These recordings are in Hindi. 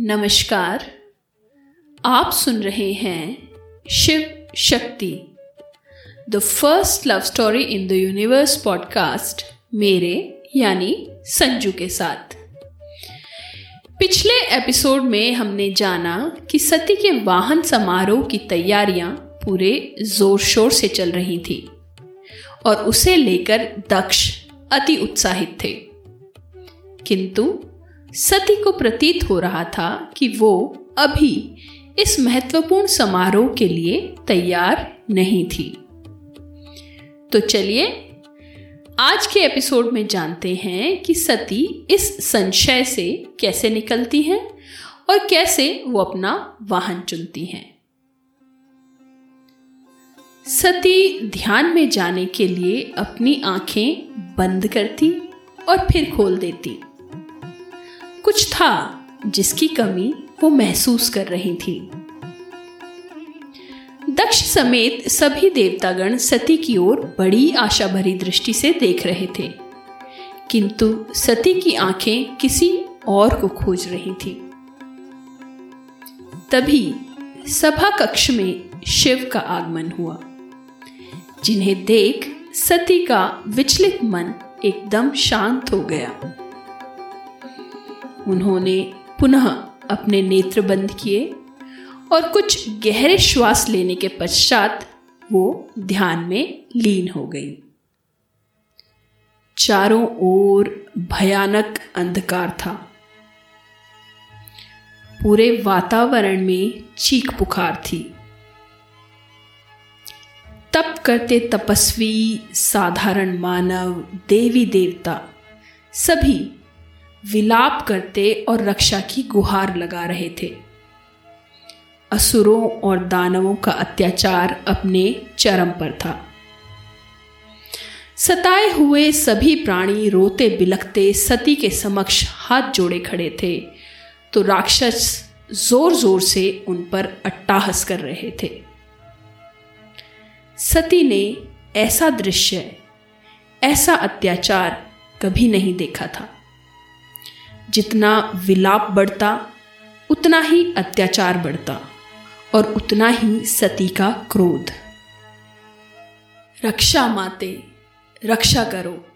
नमस्कार, आप सुन रहे हैं Shiv Shakti. The first love story in the universe podcast मेरे यानी संजू के साथ। पिछले एपिसोड में हमने जाना कि सती के वाहन समारोह की तैयारियाँ पूरे ज़ोर शोर से चल रही थी और उसे लेकर दक्ष अति उत्साहित थे। किंतु सती को प्रतीत हो रहा था कि वो अभी इस महत्वपूर्ण समारोह के लिए तैयार नहीं थी। तो चलिए, आज के एपिसोड में जानते हैं कि सती इस संशय से कैसे निकलती हैं और कैसे वो अपना वाहन चुनती हैं। सती ध्यान में जाने के लिए अपनी आँखें बंद करती और फिर खोल देती। कुछ था जिसकी कमी वो महसूस कर रही थी। दक्ष समेत सभी देवतागण सती की ओर बड़ी आशा भरी दृष्टि से देख रहे थे। किंतु सती की आँखें किसी और को खोज रही थी। तभी सभा कक्ष में शिव का आगमन हुआ, जिन्हें देख सती का विचलित मन एकदम शांत हो गया। उन्होंने पुनः अपने नेत्र बंद किए और कुछ गहरे श्वास लेने के पश्चात वो ध्यान में लीन हो गई। चारों ओर भयानक अंधकार था। पूरे वातावरण में चीख पुकार थी। तप करते तपस्वी, साधारण मानव देवी देवता सभी विलाप करते और रक्षा की गुहार लगा रहे थे। असुरों और दानवों का अत्याचार अपने चरम पर था। सताए हुए सभी प्राणी रोते बिलखते सती के समक्ष हाथ जोड़े खड़े थे तो राक्षस ज़ोर ज़ोर से उन पर अट्टाहस कर रहे थे। सती ने ऐसा दृश्य, ऐसा अत्याचार कभी नहीं देखा था। जितना विलाप बढ़ता, उतना ही अत्याचार बढ़ता और उतना ही सती का क्रोध। रक्षा माते, रक्षा करो।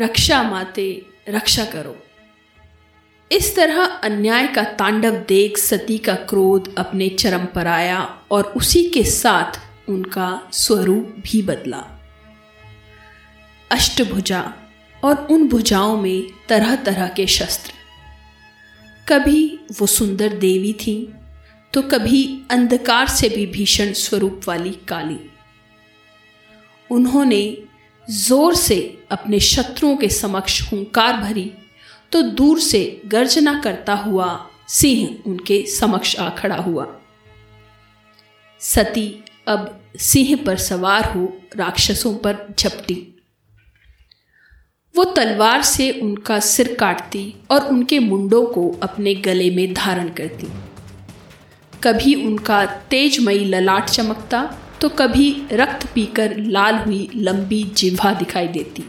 रक्षा माते, रक्षा करो। इस तरह अन्याय का तांडव देख सती का क्रोध अपने चरम पर आया और उसी के साथ उनका स्वरूप भी बदला। अष्टभुजा और उन भुजाओं में तरह तरह के शस्त्र। कभी वो सुंदर देवी थी तो कभी अंधकार से भी भीषण स्वरूप वाली काली। उन्होंने ज़ोर से अपने शत्रुओं के समक्ष हुंकार भरी तो दूर से गर्जना करता हुआ सिंह उनके समक्ष आ खड़ा हुआ। सती अब सिंह पर सवार हो राक्षसों पर झपटी। वो तलवार से उनका सिर काटती और उनके मुंडों को अपने गले में धारण करती। कभी उनका तेजमयी ललाट चमकता तो कभी रक्त पीकर लाल हुई लंबी जिह्वा दिखाई देती।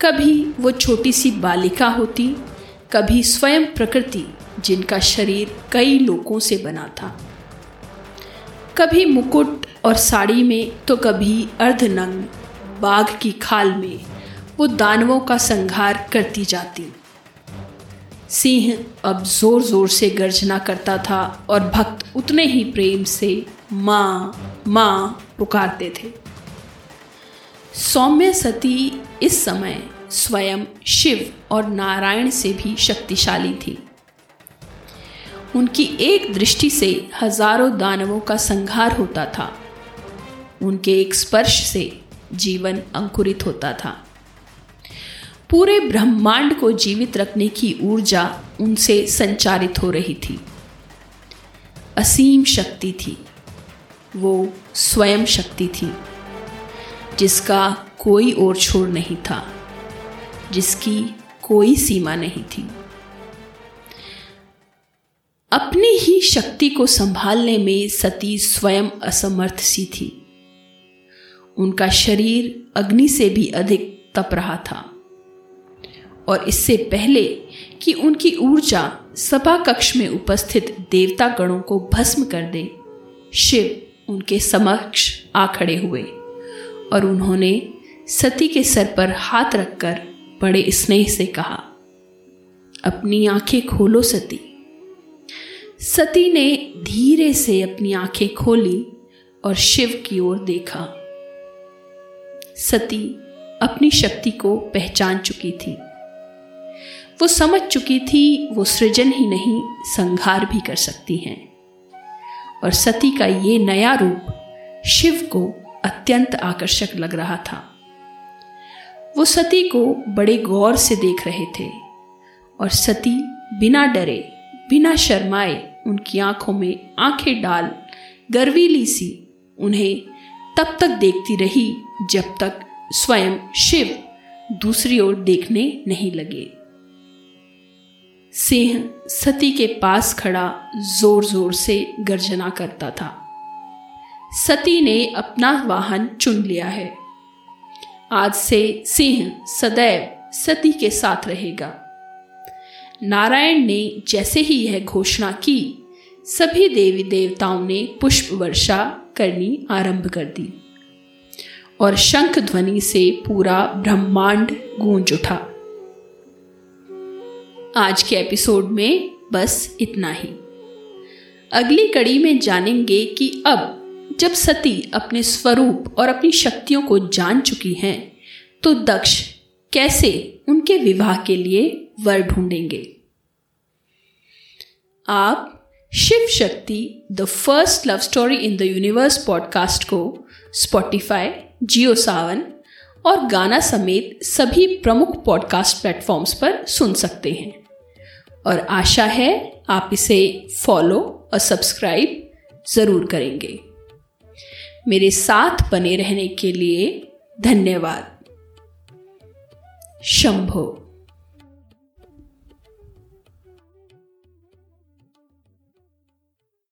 कभी वो छोटी सी बालिका होती, कभी स्वयं प्रकृति, जिनका शरीर कई लोगों से बना था। कभी मुकुट और साड़ी में तो कभी अर्धनंग बाघ की खाल में। वो दानवों का संहार करती जाती। सिंह अब ज़ोर ज़ोर से गर्जना करता था और भक्त उतने ही प्रेम से माँ माँ पुकारते थे। सौम्य सती इस समय स्वयं शिव और नारायण से भी शक्तिशाली थी। उनकी एक दृष्टि से हज़ारों दानवों का संहार होता था। उनके एक स्पर्श से जीवन अंकुरित होता था। पूरे ब्रह्मांड को जीवित रखने की ऊर्जा उनसे संचारित हो रही थी। असीम शक्ति थी। वो स्वयं शक्ति थी, जिसका कोई और छोर नहीं था, जिसकी कोई सीमा नहीं थी। अपनी ही शक्ति को संभालने में सती स्वयं असमर्थ सी थी। उनका शरीर अग्नि से भी अधिक तप रहा था। और इससे पहले कि उनकी ऊर्जा सभा कक्ष में उपस्थित देवता गणों को भस्म कर दे, शिव उनके समक्ष आ खड़े हुए और उन्होंने सती के सर पर हाथ रखकर बड़े स्नेह से कहा, अपनी आँखें खोलो सती। सती ने धीरे से अपनी आँखें खोली और शिव की ओर देखा। सती अपनी शक्ति को पहचान चुकी थी। वो समझ चुकी थी, वो सृजन ही नहीं संहार भी कर सकती हैं। और सती का ये नया रूप शिव को अत्यंत आकर्षक लग रहा था। वो सती को बड़े गौर से देख रहे थे, और सती बिना डरे, बिना शर्माए उनकी आँखों में आँखें डाल, गर्वीली सी उन्हें तब तक देखती रही, जब तक स्वयं शिव दूसरी ओर देखने नहीं लगे। सिंह सती के पास खड़ा ज़ोर ज़ोर से गर्जना करता था। सती ने अपना वाहन चुन लिया है। आज से सिंह सदैव सती के साथ रहेगा। नारायण ने जैसे ही यह घोषणा की, सभी देवी देवताओं ने पुष्प वर्षा करनी आरंभ कर दी। और शंख ध्वनि से पूरा ब्रह्मांड गूंज उठा। आज के एपिसोड में बस इतना ही। अगली कड़ी में जानेंगे कि अब, जब सती अपने स्वरूप और अपनी शक्तियों को जान चुकी हैं तो दक्ष कैसे उनके विवाह के लिए वर ढूंढेंगे। आप Shiv Shakti the first love story in the universe podcast को स्पॉटिफाई जियो सावन और गाना समेत सभी प्रमुख पॉडकास्ट प्लेटफॉर्म्स पर सुन सकते हैं। और आशा है आप इसे फॉलो और सब्सक्राइब ज़रूर करेंगे। मेरे साथ बने रहने के लिए धन्यवाद। शंभो।